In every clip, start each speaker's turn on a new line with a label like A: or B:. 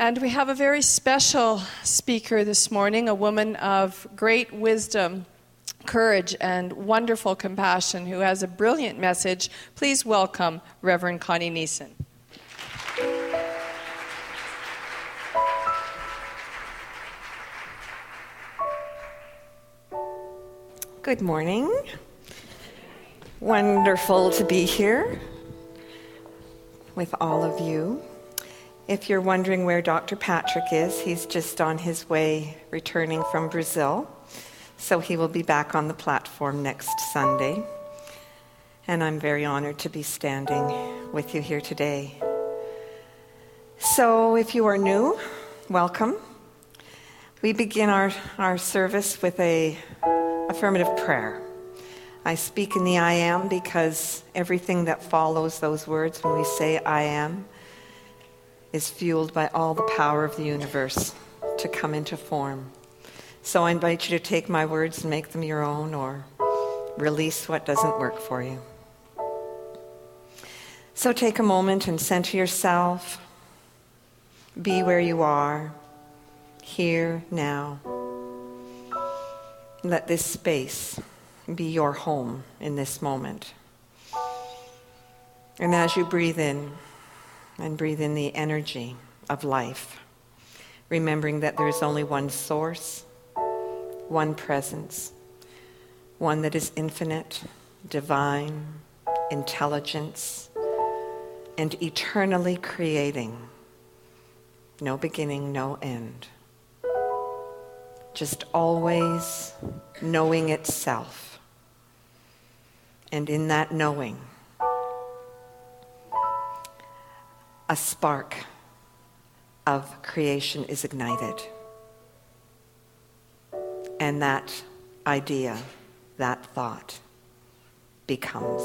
A: And we have a very special speaker this morning, a woman of great wisdom, courage, and wonderful compassion who has a brilliant message. Please welcome Reverend Connie Neeson.
B: Good morning. Wonderful to be here with all of you. If you're wondering where Dr. Patrick is, he's just on his way returning from Brazil. So he will be back on the platform next Sunday. And I'm very honored to be standing with you here today. So if you are new, welcome. We begin our, our service with a affirmative prayer. I speak in the I am because everything that follows those words when we say I am is fueled by all the power of the universe to come into form. So I invite you to take my words and make them your own or release what doesn't work for you. So take a moment and center yourself. Be where you are, here, now. Let this space be your home in this moment. And as you breathe in, and breathe in the energy of life, remembering that there is only one source, one presence, one that is infinite, divine, intelligence, and eternally creating. No beginning, no end. Just always knowing itself. And in that knowing, a spark of creation is ignited. And that idea, that thought, becomes.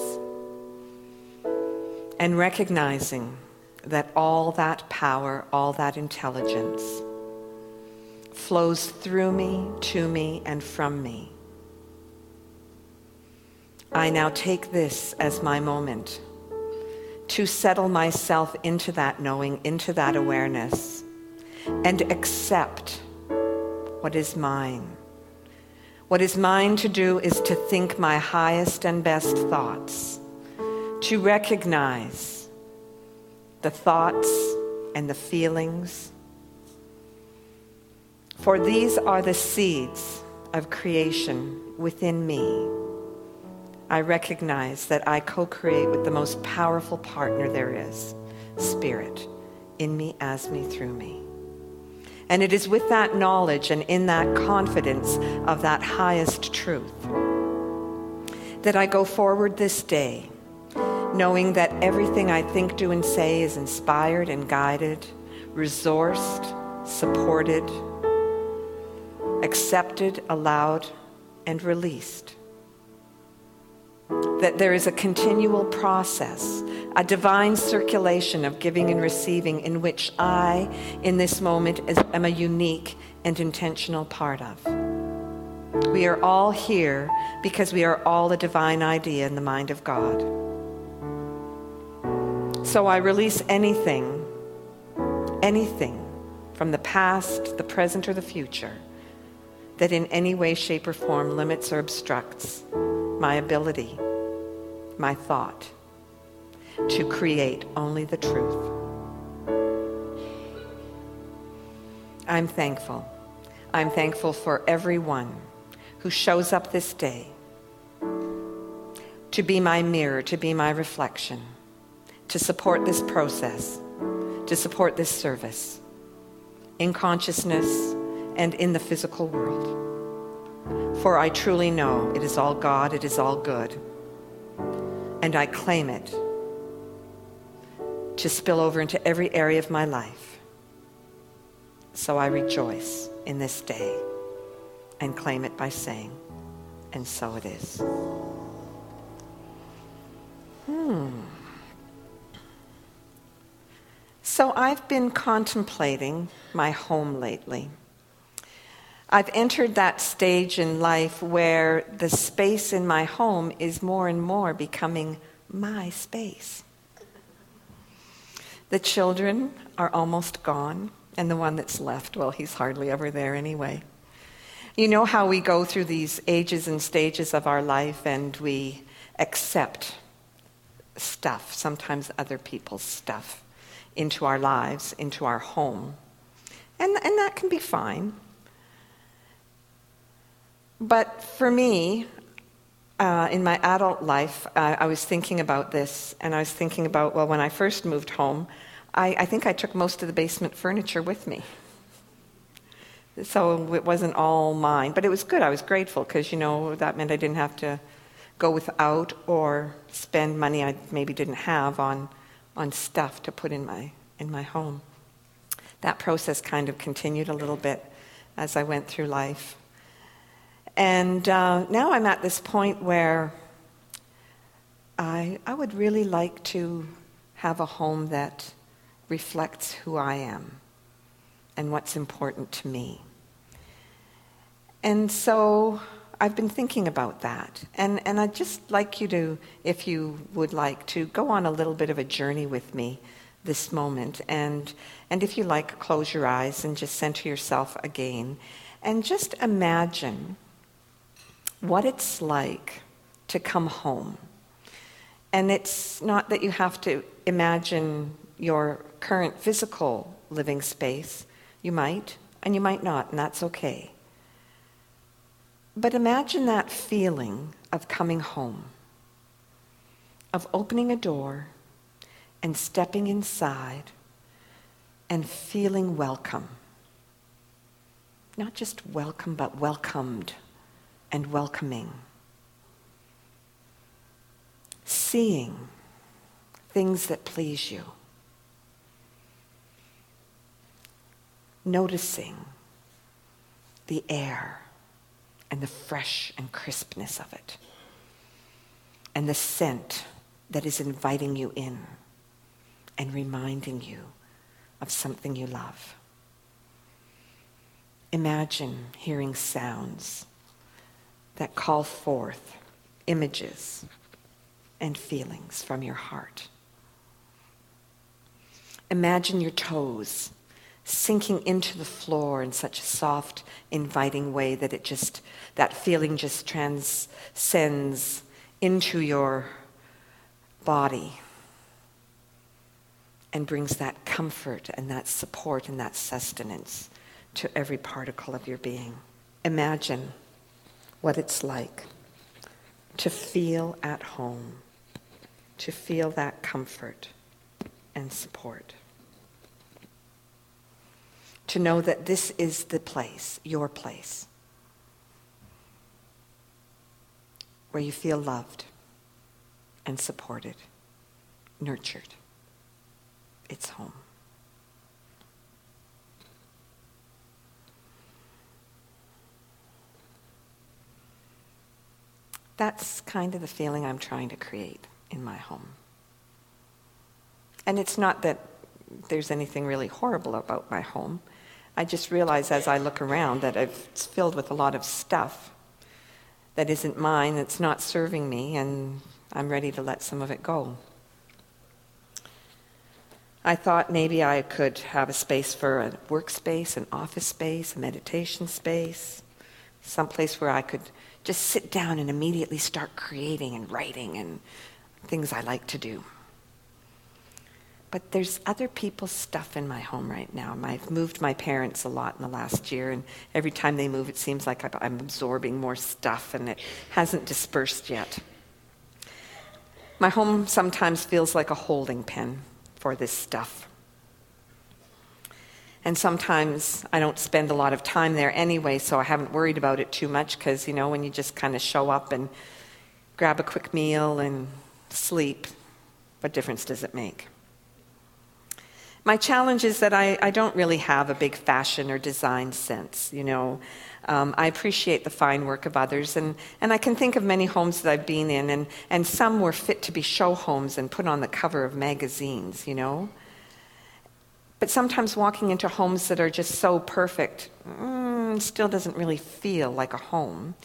B: And recognizing that all that power, all that intelligence flows through me, to me, and from me. I now take this as my moment to settle myself into that knowing, into that awareness, and accept what is mine. What is mine to do is to think my highest and best thoughts, to recognize the thoughts and the feelings. For these are the seeds of creation within me. I recognize that I co create with the most powerful partner there is Spirit, in me, as me, through me. And it is with that knowledge and in that confidence of that highest truth that I go forward this day, knowing that everything I think, do, and say is inspired and guided, resourced, supported, accepted, allowed, and released that there is a continual process, a divine circulation of giving and receiving in which I, in this moment, am a unique and intentional part of. We are all here because we are all a divine idea in the mind of God. So I release anything, anything from the past, the present, or the future that in any way, shape, or form limits or obstructs my ability my thought to create only the truth. I'm thankful. I'm thankful for everyone who shows up this day to be my mirror, to be my reflection, to support this process, to support this service in consciousness and in the physical world. For I truly know it is all God, it is all good and I claim it to spill over into every area of my life. So I rejoice in this day and claim it by saying, and so it is. Hmm. So I've been contemplating my home lately. I've entered that stage in life where the space in my home is more and more becoming my space. The children are almost gone. And the one that's left, well, he's hardly ever there anyway. You know how we go through these ages and stages of our life and we accept stuff, sometimes other people's stuff, into our lives, into our home. And, and that can be fine. But for me, uh, in my adult life, uh, I was thinking about this, and I was thinking about, well, when I first moved home, I, I think I took most of the basement furniture with me. So it wasn't all mine, but it was good. I was grateful because, you know, that meant I didn't have to go without or spend money I maybe didn't have on, on stuff to put in my, in my home. That process kind of continued a little bit as I went through life. And uh, now I'm at this point where I, I would really like to have a home that reflects who I am and what's important to me. And so I've been thinking about that. And, and I'd just like you to, if you would like, to go on a little bit of a journey with me this moment. And, and if you like, close your eyes and just center yourself again. And just imagine what it's like to come home. And it's not that you have to imagine your current physical living space. You might, and you might not, and that's okay. But imagine that feeling of coming home, of opening a door and stepping inside and feeling welcome. Not just welcome, but welcomed and welcoming. Seeing things that please you. Noticing the air and the fresh and crispness of it, and the scent that is inviting you in and reminding you of something you love. Imagine hearing sounds that call forth images and feelings from your heart. Imagine your toes sinking into the floor in such a soft, inviting way that it just, that feeling just transcends into your body and brings that comfort and that support and that sustenance to every particle of your being. Imagine what it's like to feel at home, to feel that comfort and support. To know that this is the place, your place, where you feel loved and supported, nurtured. It's home. That's kind of the feeling I'm trying to create in my home. And it's not that there's anything really horrible about my home. I just realize as I look around that it's filled with a lot of stuff that isn't mine, that's not serving me, and I'm ready to let some of it go. I thought maybe I could have a space for a workspace, an office space, a meditation space, someplace where I could just sit down and immediately start creating and writing and things I like to do. But there's other people's stuff in my home right now. I've moved my parents a lot in the last year, and every time they move, it seems like I'm absorbing more stuff, and it hasn't dispersed yet. My home sometimes feels like a holding pen for this stuff. And sometimes I don't spend a lot of time there anyway, so I haven't worried about it too much because, you know, when you just kind of show up and grab a quick meal and sleep, what difference does it make? My challenge is that I, I don't really have a big fashion or design sense, you know. Um, I appreciate the fine work of others, and, and I can think of many homes that I've been in, and, and some were fit to be show homes and put on the cover of magazines, you know. But sometimes walking into homes that are just so perfect mm, still doesn't really feel like a home.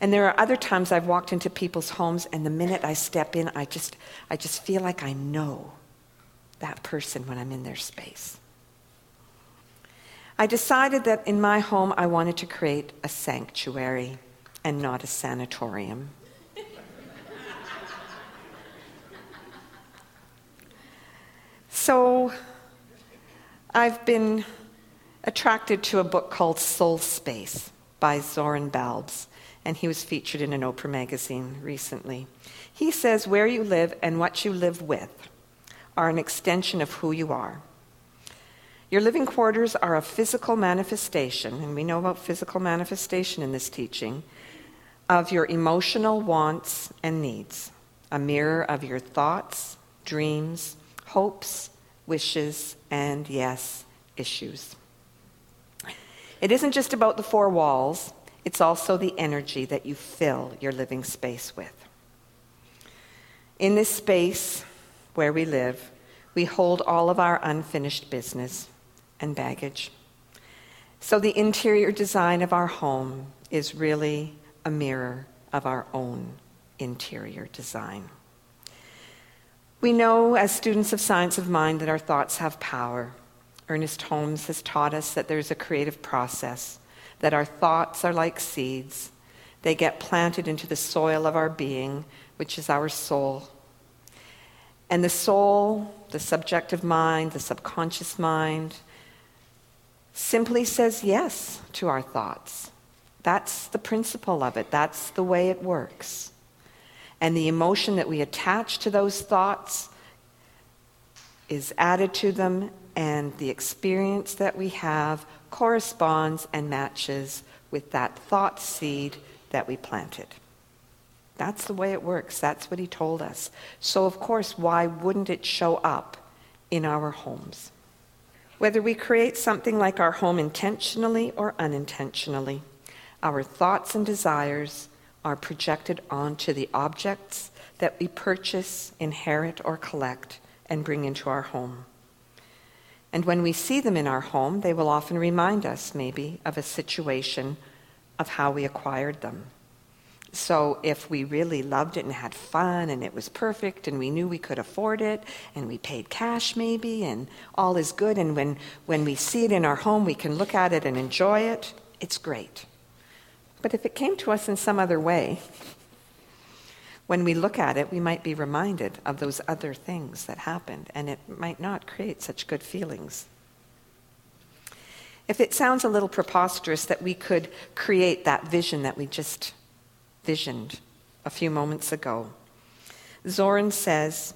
B: And there are other times I've walked into people's homes, and the minute I step in, I just, I just feel like I know that person when I'm in their space. I decided that in my home I wanted to create a sanctuary and not a sanatorium. so I've been attracted to a book called Soul Space by Xorin Balbes, and he was featured in an Oprah magazine recently. He says where you live and what you live with are an extension of who you are. Your living quarters are a physical manifestation, and we know about physical manifestation in this teaching, of your emotional wants and needs, a mirror of your thoughts, dreams, hopes, wishes, and yes, issues. It isn't just about the four walls, it's also the energy that you fill your living space with. In this space where we live, we hold all of our unfinished business and baggage. So the interior design of our home is really a mirror of our own interior design. We know as students of science of mind that our thoughts have power. Ernest Holmes has taught us that there's a creative process, that our thoughts are like seeds. They get planted into the soil of our being, which is our soul. And the soul, the subjective mind, the subconscious mind, simply says yes to our thoughts. That's the principle of it, that's the way it works. And the emotion that we attach to those thoughts is added to them, and the experience that we have corresponds and matches with that thought seed that we planted. That's the way it works. That's what he told us. So, of course, why wouldn't it show up in our homes? Whether we create something like our home intentionally or unintentionally, our thoughts and desires are projected onto the objects that we purchase, inherit, or collect and bring into our home. And when we see them in our home, they will often remind us, maybe, of a situation of how we acquired them. So if we really loved it and had fun and it was perfect and we knew we could afford it and we paid cash maybe and all is good and when, when we see it in our home we can look at it and enjoy it, it's great. But if it came to us in some other way, when we look at it, we might be reminded of those other things that happened and it might not create such good feelings. If it sounds a little preposterous that we could create that vision that we just visioned a few moments ago. Xorin says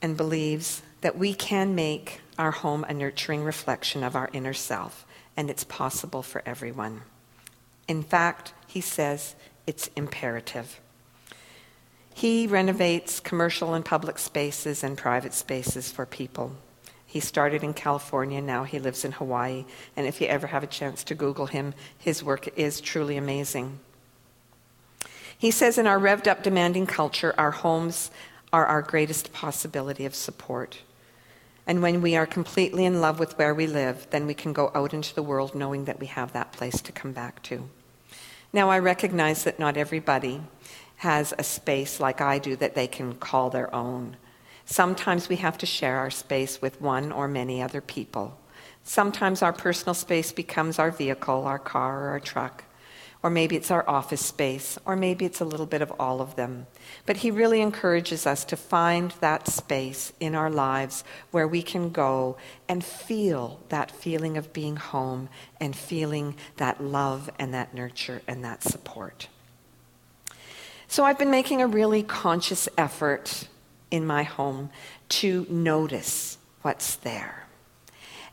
B: and believes that we can make our home a nurturing reflection of our inner self, and it's possible for everyone. In fact, he says it's imperative. He renovates commercial and public spaces and private spaces for people. He started in California, now he lives in Hawaii. And if you ever have a chance to Google him, his work is truly amazing. He says in our revved up, demanding culture, our homes are our greatest possibility of support. And when we are completely in love with where we live, then we can go out into the world knowing that we have that place to come back to. Now, I recognize that not everybody has a space like I do that they can call their own. Sometimes we have to share our space with one or many other people. Sometimes our personal space becomes our vehicle, our car, or our truck. Or maybe it's our office space, or maybe it's a little bit of all of them. But he really encourages us to find that space in our lives where we can go and feel that feeling of being home and feeling that love and that nurture and that support. So I've been making a really conscious effort in my home to notice what's there.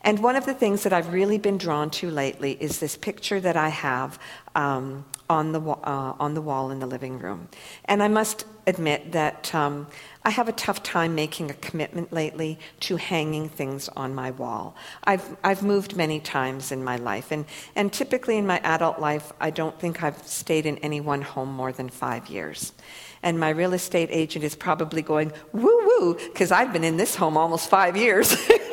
B: And one of the things that I've really been drawn to lately is this picture that I have um, on, the, uh, on the wall in the living room. And I must admit that um, I have a tough time making a commitment lately to hanging things on my wall. I've, I've moved many times in my life, and, and typically in my adult life, I don't think I've stayed in any one home more than five years and my real estate agent is probably going, woo woo, because I've been in this home almost five years.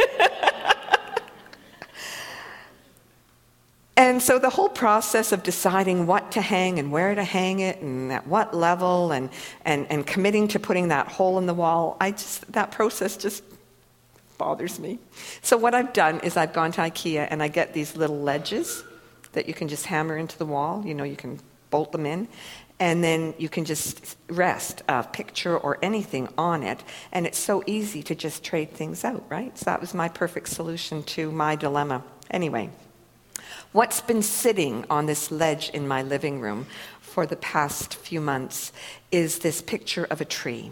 B: and so the whole process of deciding what to hang and where to hang it and at what level and, and, and committing to putting that hole in the wall, I just, that process just bothers me. So, what I've done is I've gone to IKEA and I get these little ledges that you can just hammer into the wall. You know, you can bolt them in. And then you can just rest a picture or anything on it. And it's so easy to just trade things out, right? So that was my perfect solution to my dilemma. Anyway, what's been sitting on this ledge in my living room for the past few months is this picture of a tree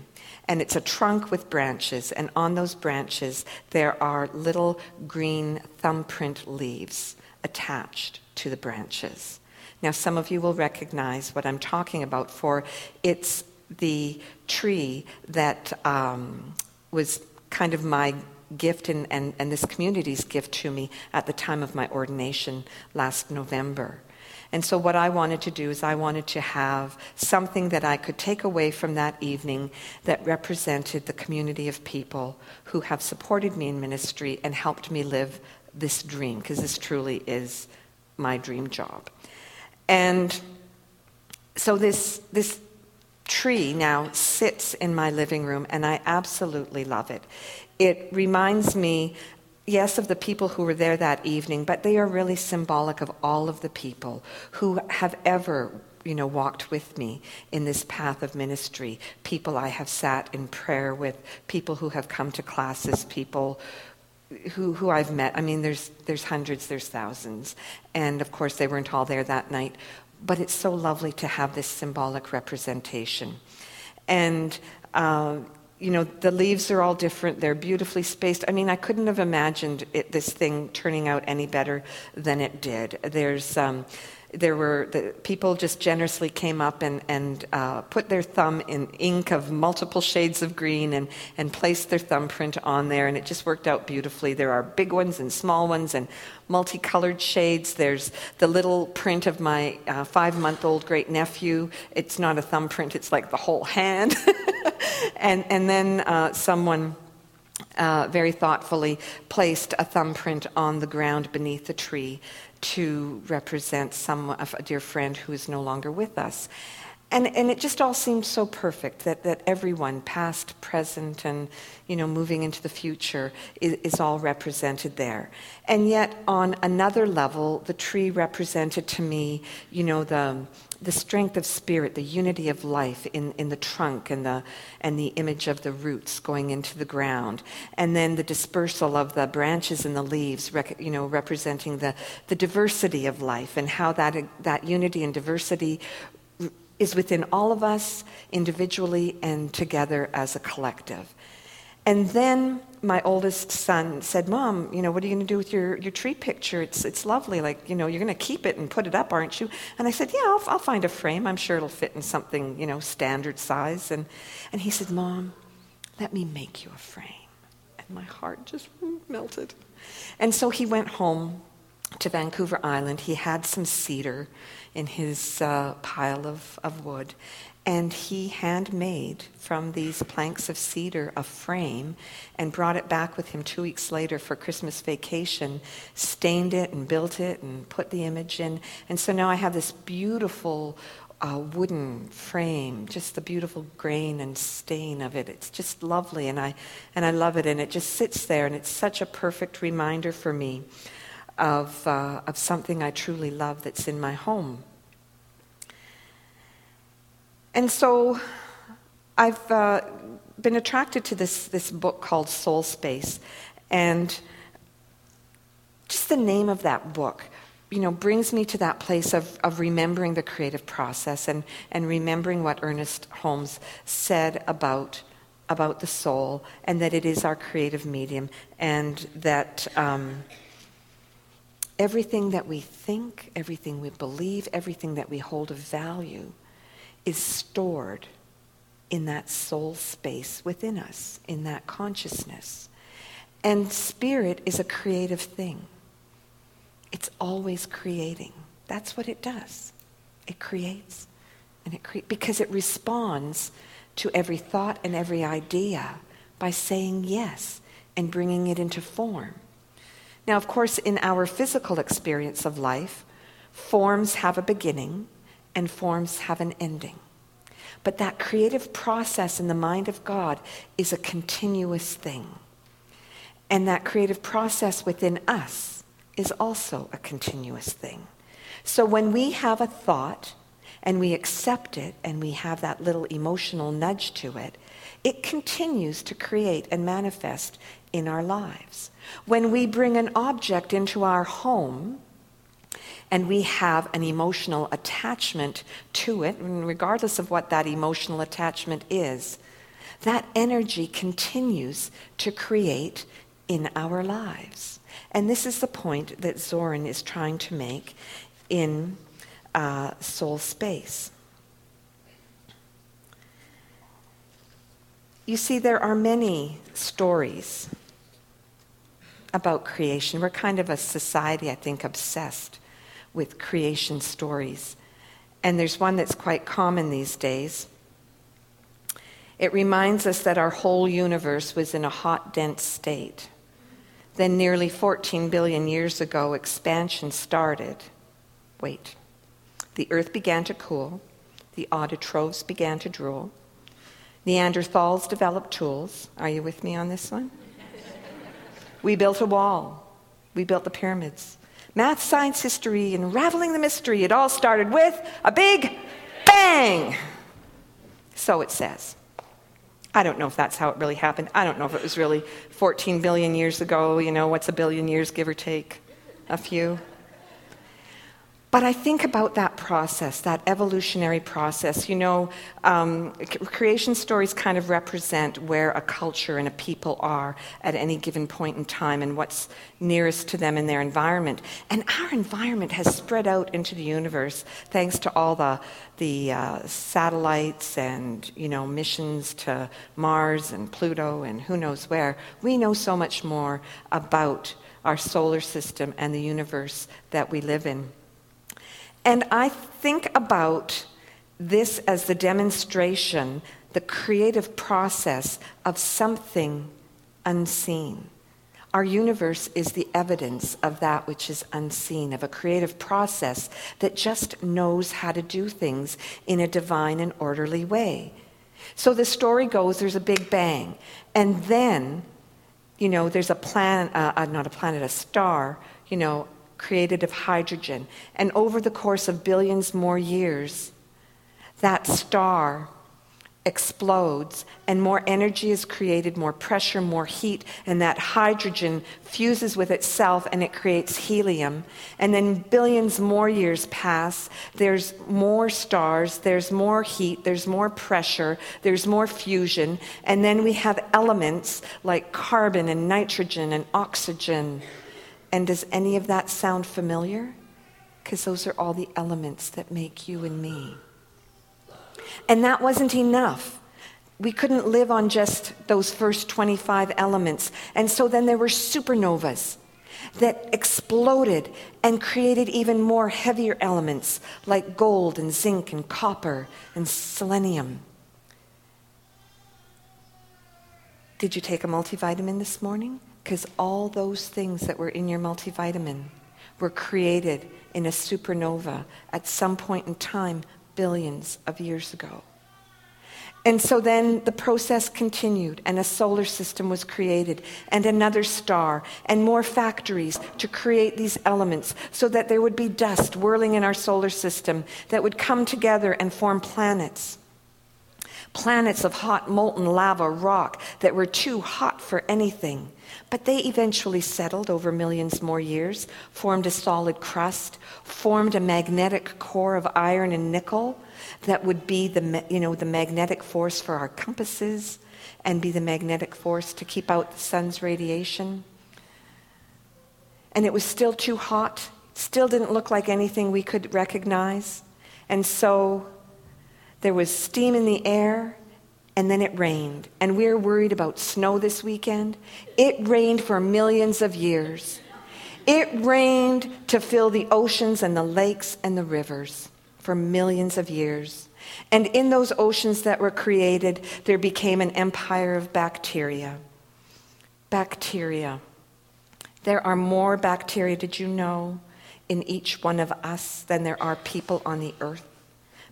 B: and it's a trunk with branches, and on those branches there are little green thumbprint leaves attached to the branches. Now, some of you will recognize what I'm talking about, for it's the tree that um, was kind of my gift and, and, and this community's gift to me at the time of my ordination last November. And so, what I wanted to do is, I wanted to have something that I could take away from that evening that represented the community of people who have supported me in ministry and helped me live this dream, because this truly is my dream job. And so, this, this tree now sits in my living room, and I absolutely love it. It reminds me yes, of the people who were there that evening, but they are really symbolic of all of the people who have ever you know, walked with me in this path of ministry. People I have sat in prayer with, people who have come to classes, people who, who I've met. I mean, there's, there's hundreds, there's thousands. And of course, they weren't all there that night. But it's so lovely to have this symbolic representation. And uh, you know, the leaves are all different. They're beautifully spaced. I mean, I couldn't have imagined it, this thing turning out any better than it did. There's, um, there were the people just generously came up and, and uh, put their thumb in ink of multiple shades of green and, and placed their thumbprint on there, and it just worked out beautifully. There are big ones and small ones and multicolored shades. There's the little print of my uh, five month old great nephew. It's not a thumbprint, it's like the whole hand. and, and then uh, someone uh, very thoughtfully placed a thumbprint on the ground beneath the tree to represent some of a dear friend who is no longer with us. And, and it just all seemed so perfect that, that everyone, past, present, and you know, moving into the future, is, is all represented there. And yet, on another level, the tree represented to me, you know, the, the strength of spirit, the unity of life in, in the trunk and the, and the image of the roots going into the ground. And then the dispersal of the branches and the leaves, rec, you know, representing the, the diversity of life and how that, that unity and diversity is within all of us individually and together as a collective. And then my oldest son said, Mom, you know, what are you going to do with your, your tree picture? It's, it's lovely. Like, you know, you're going to keep it and put it up, aren't you? And I said, Yeah, I'll, I'll find a frame. I'm sure it'll fit in something, you know, standard size. And, and he said, Mom, let me make you a frame. And my heart just melted. And so he went home to Vancouver Island. He had some cedar in his uh, pile of, of wood. And he handmade from these planks of cedar a frame and brought it back with him two weeks later for Christmas vacation, stained it and built it and put the image in. And so now I have this beautiful uh, wooden frame, just the beautiful grain and stain of it. It's just lovely, and I, and I love it. And it just sits there, and it's such a perfect reminder for me of, uh, of something I truly love that's in my home. And so I've uh, been attracted to this, this book called Soul Space. And just the name of that book, you know, brings me to that place of, of remembering the creative process and, and remembering what Ernest Holmes said about, about the soul and that it is our creative medium and that um, everything that we think, everything we believe, everything that we hold of value – is stored in that soul space within us, in that consciousness. And spirit is a creative thing. It's always creating. That's what it does. It creates. And it cre- because it responds to every thought and every idea by saying yes and bringing it into form. Now, of course, in our physical experience of life, forms have a beginning and forms have an ending. But that creative process in the mind of God is a continuous thing. And that creative process within us is also a continuous thing. So when we have a thought and we accept it and we have that little emotional nudge to it, it continues to create and manifest in our lives. When we bring an object into our home, and we have an emotional attachment to it, regardless of what that emotional attachment is, that energy continues to create in our lives. And this is the point that Xorin is trying to make in uh, Soul Space. You see, there are many stories about creation. We're kind of a society, I think, obsessed with creation stories. And there's one that's quite common these days. It reminds us that our whole universe was in a hot, dense state. Then, nearly 14 billion years ago, expansion started. Wait. The earth began to cool, the autotrophs began to drool, Neanderthals developed tools. Are you with me on this one? we built a wall. We built the pyramids. Math, science, history, unraveling the mystery. It all started with a big bang. So it says. I don't know if that's how it really happened. I don't know if it was really 14 billion years ago. You know, what's a billion years, give or take? A few. But I think about that process, that evolutionary process. You know, um, creation stories kind of represent where a culture and a people are at any given point in time and what's nearest to them in their environment. And our environment has spread out into the universe thanks to all the, the uh, satellites and, you know, missions to Mars and Pluto and who knows where. We know so much more about our solar system and the universe that we live in. And I think about this as the demonstration, the creative process of something unseen. Our universe is the evidence of that which is unseen, of a creative process that just knows how to do things in a divine and orderly way. So the story goes there's a big bang, and then, you know, there's a planet, uh, uh, not a planet, a star, you know, created of hydrogen. And over the course of billions more years, that star explodes and more energy is created, more pressure, more heat, and that hydrogen fuses with itself and it creates helium. And then billions more years pass, there's more stars, there's more heat, there's more pressure, there's more fusion, and then we have elements like carbon and nitrogen and oxygen and does any of that sound familiar? Because those are all the elements that make you and me. And that wasn't enough. We couldn't live on just those first 25 elements. And so then there were supernovas that exploded and created even more heavier elements like gold and zinc and copper and selenium. Did you take a multivitamin this morning? Because all those things that were in your multivitamin were created in a supernova at some point in time, billions of years ago. And so then the process continued, and a solar system was created, and another star, and more factories to create these elements so that there would be dust whirling in our solar system that would come together and form planets. Planets of hot molten lava rock that were too hot for anything but they eventually settled over millions more years, formed a solid crust, formed a magnetic core of iron and nickel that would be the, you know, the magnetic force for our compasses and be the magnetic force to keep out the sun's radiation. And it was still too hot, still didn't look like anything we could recognize. And so there was steam in the air, and then it rained. And we're worried about snow this weekend. It rained for millions of years. It rained to fill the oceans and the lakes and the rivers for millions of years. And in those oceans that were created, there became an empire of bacteria. Bacteria. There are more bacteria, did you know, in each one of us than there are people on the earth?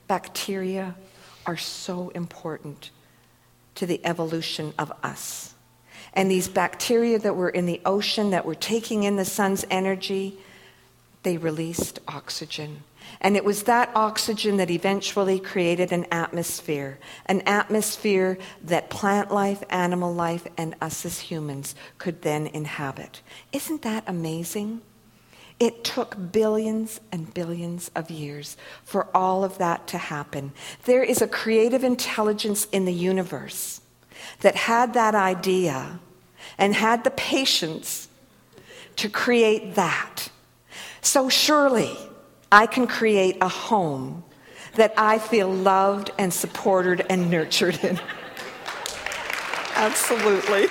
B: Bacteria are so important to the evolution of us. And these bacteria that were in the ocean that were taking in the sun's energy, they released oxygen. And it was that oxygen that eventually created an atmosphere, an atmosphere that plant life, animal life, and us as humans could then inhabit. Isn't that amazing? It took billions and billions of years for all of that to happen. There is a creative intelligence in the universe that had that idea and had the patience to create that. So surely I can create a home that I feel loved and supported and nurtured in. Absolutely.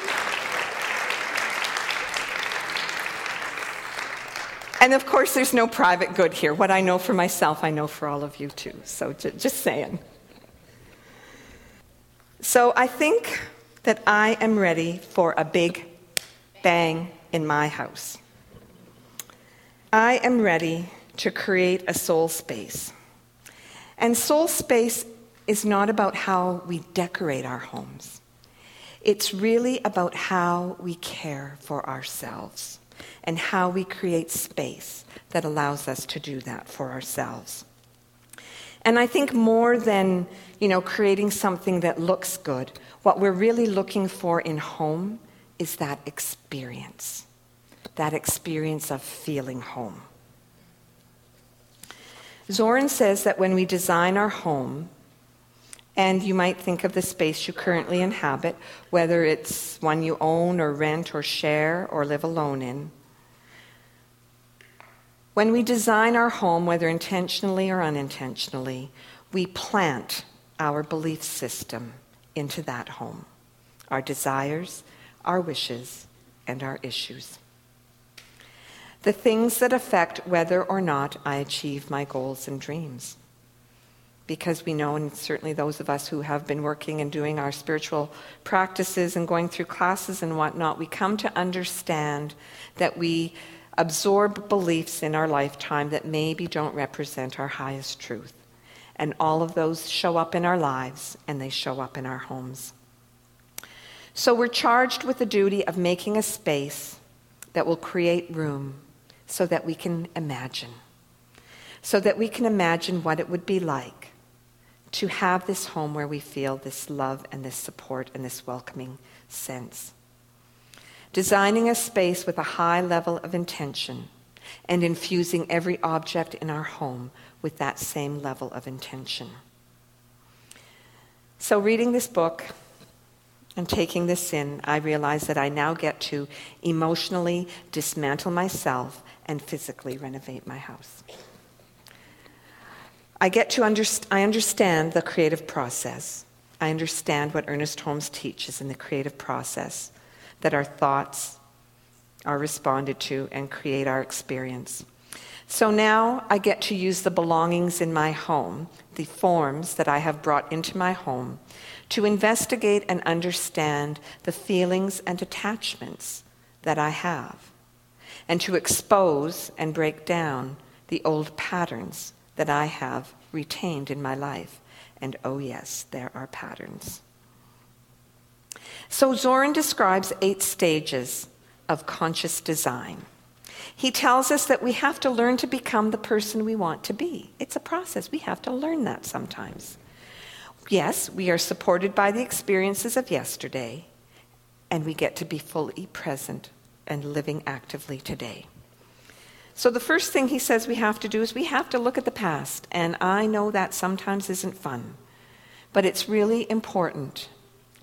B: And of course, there's no private good here. What I know for myself, I know for all of you too. So j- just saying. So I think that I am ready for a big bang in my house. I am ready to create a soul space. And soul space is not about how we decorate our homes, it's really about how we care for ourselves and how we create space that allows us to do that for ourselves. And I think more than, you know, creating something that looks good, what we're really looking for in home is that experience. That experience of feeling home. Xorin says that when we design our home, and you might think of the space you currently inhabit, whether it's one you own or rent or share or live alone in, when we design our home, whether intentionally or unintentionally, we plant our belief system into that home our desires, our wishes, and our issues. The things that affect whether or not I achieve my goals and dreams. Because we know, and certainly those of us who have been working and doing our spiritual practices and going through classes and whatnot, we come to understand that we absorb beliefs in our lifetime that maybe don't represent our highest truth. And all of those show up in our lives and they show up in our homes. So we're charged with the duty of making a space that will create room so that we can imagine. So that we can imagine what it would be like to have this home where we feel this love and this support and this welcoming sense designing a space with a high level of intention and infusing every object in our home with that same level of intention. So, reading this book and taking this in, I realize that I now get to emotionally dismantle myself and physically renovate my house. I get to underst- I understand the creative process. I understand what Ernest Holmes teaches in the creative process that our thoughts are responded to and create our experience. So now I get to use the belongings in my home, the forms that I have brought into my home, to investigate and understand the feelings and attachments that I have, and to expose and break down the old patterns that I have retained in my life. And oh, yes, there are patterns. So Xorin describes eight stages of conscious design. He tells us that we have to learn to become the person we want to be. It's a process. We have to learn that sometimes. Yes, we are supported by the experiences of yesterday, and we get to be fully present and living actively today. So, the first thing he says we have to do is we have to look at the past. And I know that sometimes isn't fun, but it's really important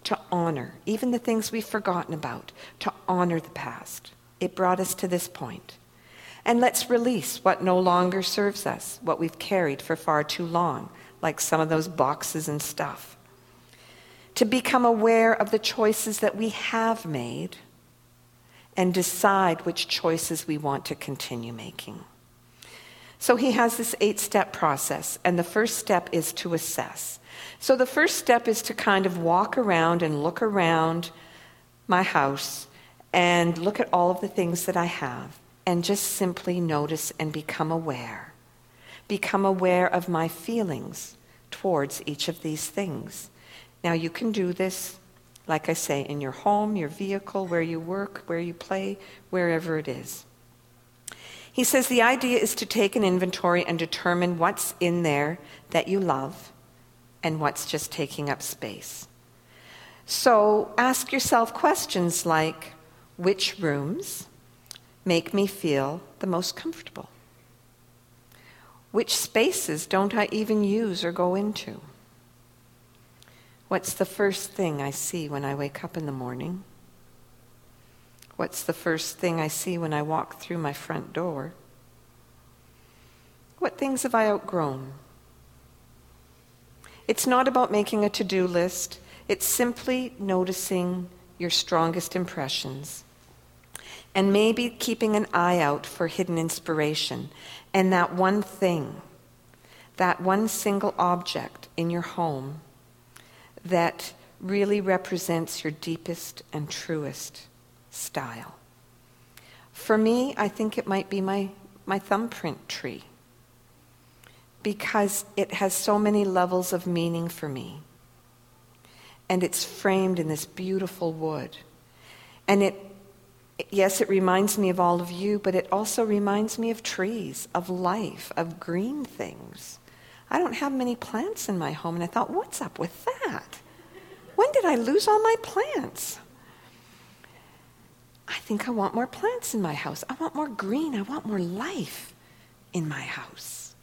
B: to honor, even the things we've forgotten about, to honor the past. It brought us to this point. And let's release what no longer serves us, what we've carried for far too long, like some of those boxes and stuff. To become aware of the choices that we have made and decide which choices we want to continue making. So he has this eight step process, and the first step is to assess. So the first step is to kind of walk around and look around my house and look at all of the things that I have and just simply notice and become aware. Become aware of my feelings towards each of these things. Now, you can do this Like I say, in your home, your vehicle, where you work, where you play, wherever it is. He says the idea is to take an inventory and determine what's in there that you love and what's just taking up space. So ask yourself questions like which rooms make me feel the most comfortable? Which spaces don't I even use or go into? What's the first thing I see when I wake up in the morning? What's the first thing I see when I walk through my front door? What things have I outgrown? It's not about making a to do list, it's simply noticing your strongest impressions and maybe keeping an eye out for hidden inspiration and that one thing, that one single object in your home that really represents your deepest and truest style. For me, I think it might be my, my thumbprint tree because it has so many levels of meaning for me. And it's framed in this beautiful wood. And it, yes, it reminds me of all of you, but it also reminds me of trees, of life, of green things. I don't have many plants in my home, and I thought, what's up with that? When did I lose all my plants? I think I want more plants in my house. I want more green. I want more life in my house.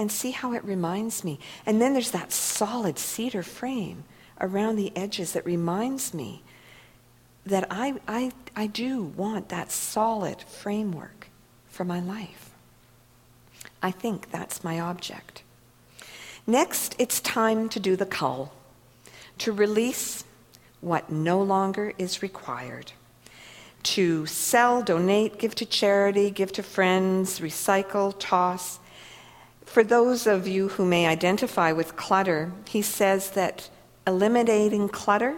B: And see how it reminds me. And then there's that solid cedar frame around the edges that reminds me that I, I, I do want that solid framework for my life. I think that's my object. Next, it's time to do the cull to release what no longer is required, to sell, donate, give to charity, give to friends, recycle, toss. For those of you who may identify with clutter, he says that eliminating clutter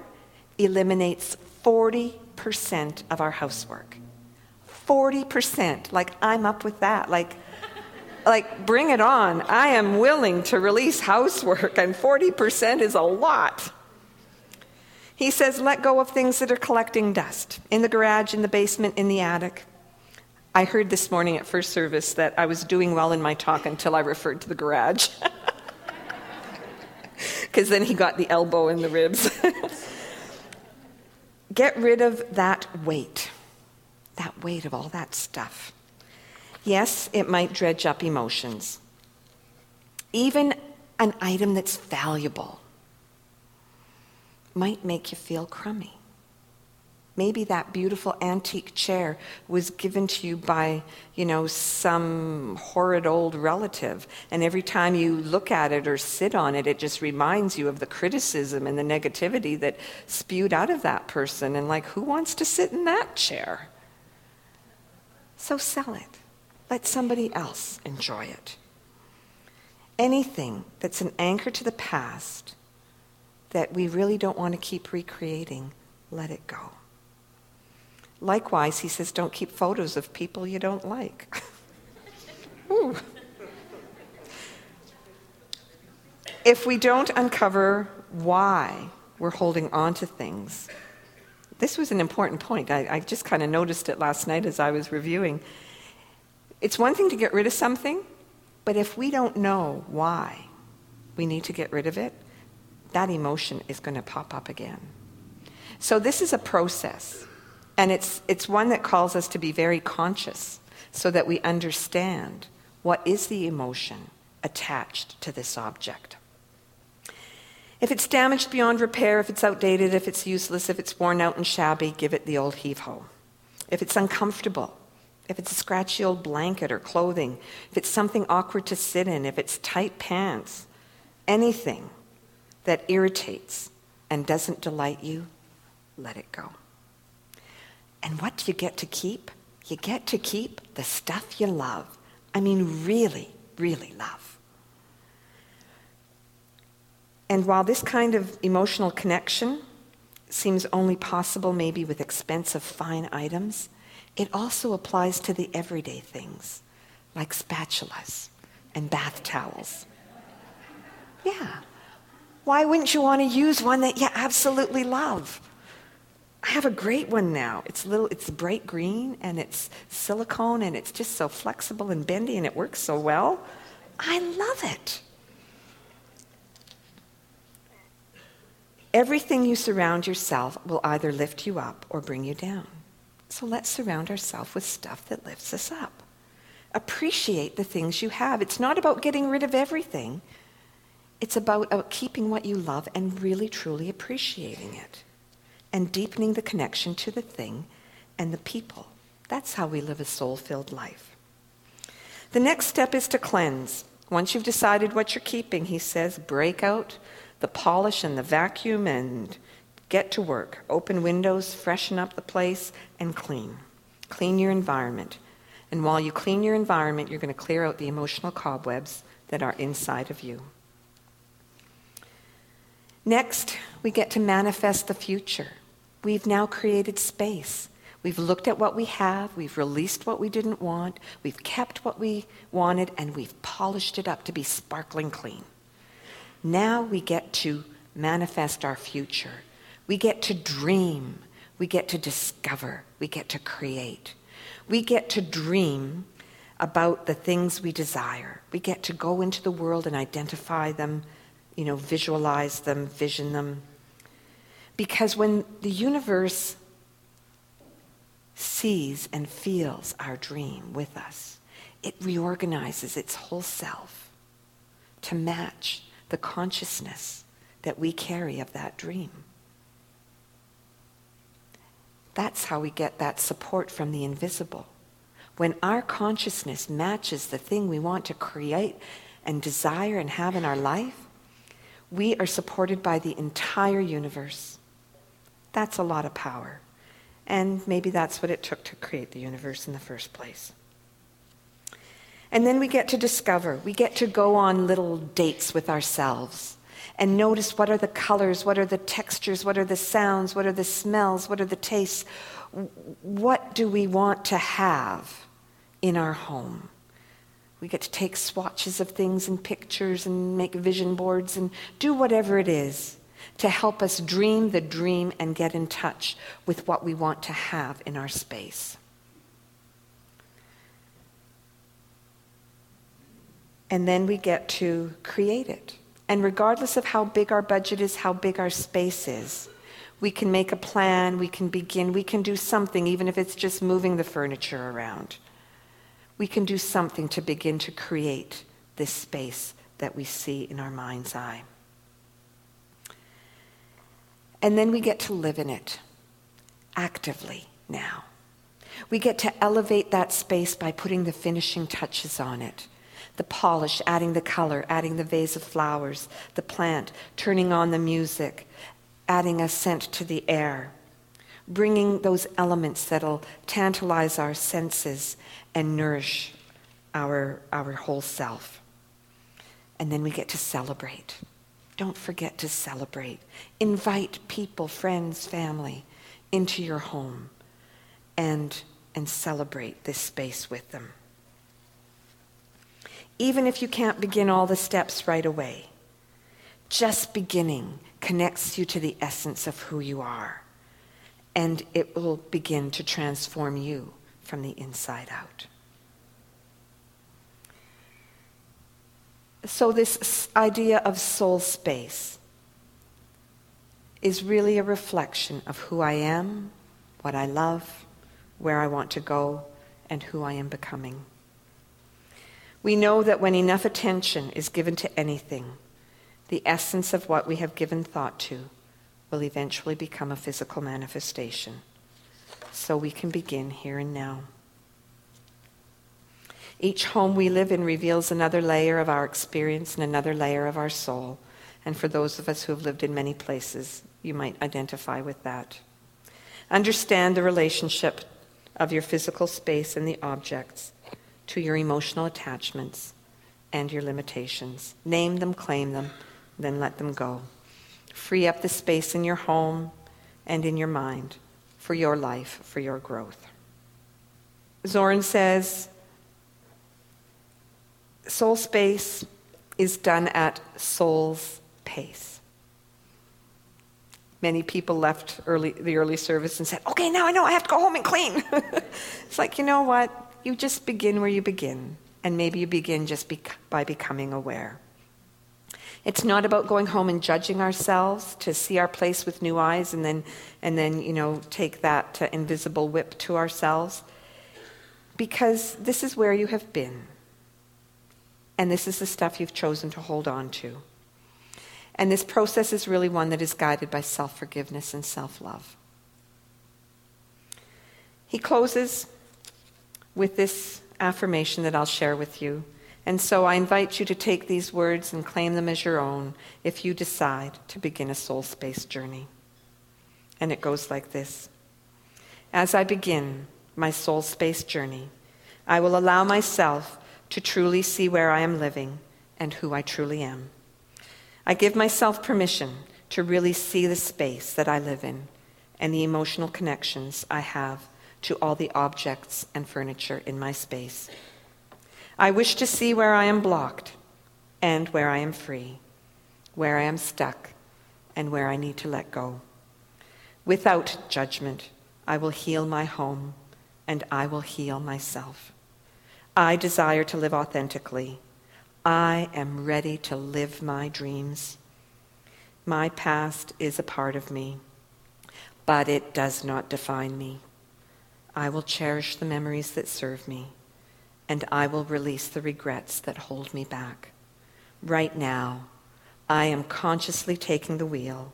B: eliminates 40% of our housework. 40%. Like, I'm up with that. Like, like bring it on. I am willing to release housework, and 40% is a lot. He says, let go of things that are collecting dust in the garage, in the basement, in the attic. I heard this morning at first service that I was doing well in my talk until I referred to the garage. Because then he got the elbow in the ribs. Get rid of that weight, that weight of all that stuff. Yes, it might dredge up emotions. Even an item that's valuable might make you feel crummy. Maybe that beautiful antique chair was given to you by, you know, some horrid old relative. And every time you look at it or sit on it, it just reminds you of the criticism and the negativity that spewed out of that person. And like, who wants to sit in that chair? So sell it. Let somebody else enjoy it. Anything that's an anchor to the past that we really don't want to keep recreating, let it go. Likewise, he says, don't keep photos of people you don't like. if we don't uncover why we're holding on to things, this was an important point. I, I just kind of noticed it last night as I was reviewing. It's one thing to get rid of something, but if we don't know why we need to get rid of it, that emotion is going to pop up again. So this is a process, and it's, it's one that calls us to be very conscious so that we understand what is the emotion attached to this object. If it's damaged beyond repair, if it's outdated, if it's useless, if it's worn out and shabby, give it the old heave ho. If it's uncomfortable, if it's a scratchy old blanket or clothing, if it's something awkward to sit in, if it's tight pants, anything that irritates and doesn't delight you, let it go. And what do you get to keep? You get to keep the stuff you love. I mean, really, really love. And while this kind of emotional connection seems only possible maybe with expensive fine items, it also applies to the everyday things like spatulas and bath towels. Yeah. Why wouldn't you want to use one that you absolutely love? I have a great one now. It's little it's bright green and it's silicone and it's just so flexible and bendy and it works so well. I love it. Everything you surround yourself will either lift you up or bring you down. So let's surround ourselves with stuff that lifts us up. Appreciate the things you have. It's not about getting rid of everything, it's about, about keeping what you love and really truly appreciating it and deepening the connection to the thing and the people. That's how we live a soul filled life. The next step is to cleanse. Once you've decided what you're keeping, he says, break out the polish and the vacuum and get to work. Open windows, freshen up the place, and clean. Clean your environment. And while you clean your environment, you're going to clear out the emotional cobwebs that are inside of you. Next, we get to manifest the future. We've now created space. We've looked at what we have, we've released what we didn't want, we've kept what we wanted, and we've polished it up to be sparkling clean. Now we get to manifest our future. We get to dream. We get to discover. We get to create. We get to dream about the things we desire. We get to go into the world and identify them, you know, visualize them, vision them. Because when the universe sees and feels our dream with us, it reorganizes its whole self to match the consciousness that we carry of that dream. That's how we get that support from the invisible. When our consciousness matches the thing we want to create and desire and have in our life, we are supported by the entire universe. That's a lot of power. And maybe that's what it took to create the universe in the first place. And then we get to discover, we get to go on little dates with ourselves and notice what are the colors, what are the textures, what are the sounds, what are the smells, what are the tastes. What do we want to have in our home? We get to take swatches of things and pictures and make vision boards and do whatever it is to help us dream the dream and get in touch with what we want to have in our space. And then we get to create it. And regardless of how big our budget is, how big our space is, we can make a plan, we can begin, we can do something, even if it's just moving the furniture around. We can do something to begin to create this space that we see in our mind's eye. And then we get to live in it actively now. We get to elevate that space by putting the finishing touches on it the polish, adding the color, adding the vase of flowers, the plant, turning on the music, adding a scent to the air, bringing those elements that'll tantalize our senses and nourish our, our whole self. And then we get to celebrate. Don't forget to celebrate. Invite people, friends, family into your home and, and celebrate this space with them even if you can't begin all the steps right away. Just beginning connects you to the essence of who you are, and it will begin to transform you from the inside out. So, this idea of soul space is really a reflection of who I am, what I love, where I want to go, and who I am becoming. We know that when enough attention is given to anything, the essence of what we have given thought to will eventually become a physical manifestation. So we can begin here and now. Each home we live in reveals another layer of our experience and another layer of our soul. And for those of us who have lived in many places, you might identify with that. Understand the relationship of your physical space and the objects to your emotional attachments and your limitations. Name them, claim them, then let them go. Free up the space in your home and in your mind for your life, for your growth. Xorin says, soul space is done at soul's pace. Many people left early, the early service and said, Okay, now I know I have to go home and clean. it's like, you know what? You just begin where you begin. And maybe you begin just bec- by becoming aware. It's not about going home and judging ourselves to see our place with new eyes and then, and then you know, take that uh, invisible whip to ourselves. Because this is where you have been. And this is the stuff you've chosen to hold on to. And this process is really one that is guided by self forgiveness and self love. He closes with this affirmation that I'll share with you. And so I invite you to take these words and claim them as your own if you decide to begin a soul space journey. And it goes like this As I begin my soul space journey, I will allow myself to truly see where I am living and who I truly am. I give myself permission to really see the space that I live in and the emotional connections I have to all the objects and furniture in my space. I wish to see where I am blocked and where I am free, where I am stuck and where I need to let go. Without judgment, I will heal my home and I will heal myself. I desire to live authentically. I am ready to live my dreams. My past is a part of me, but it does not define me. I will cherish the memories that serve me, and I will release the regrets that hold me back. Right now, I am consciously taking the wheel,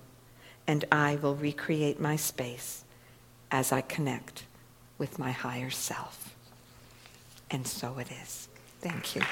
B: and I will recreate my space as I connect with my higher self. And so it is. Thank you.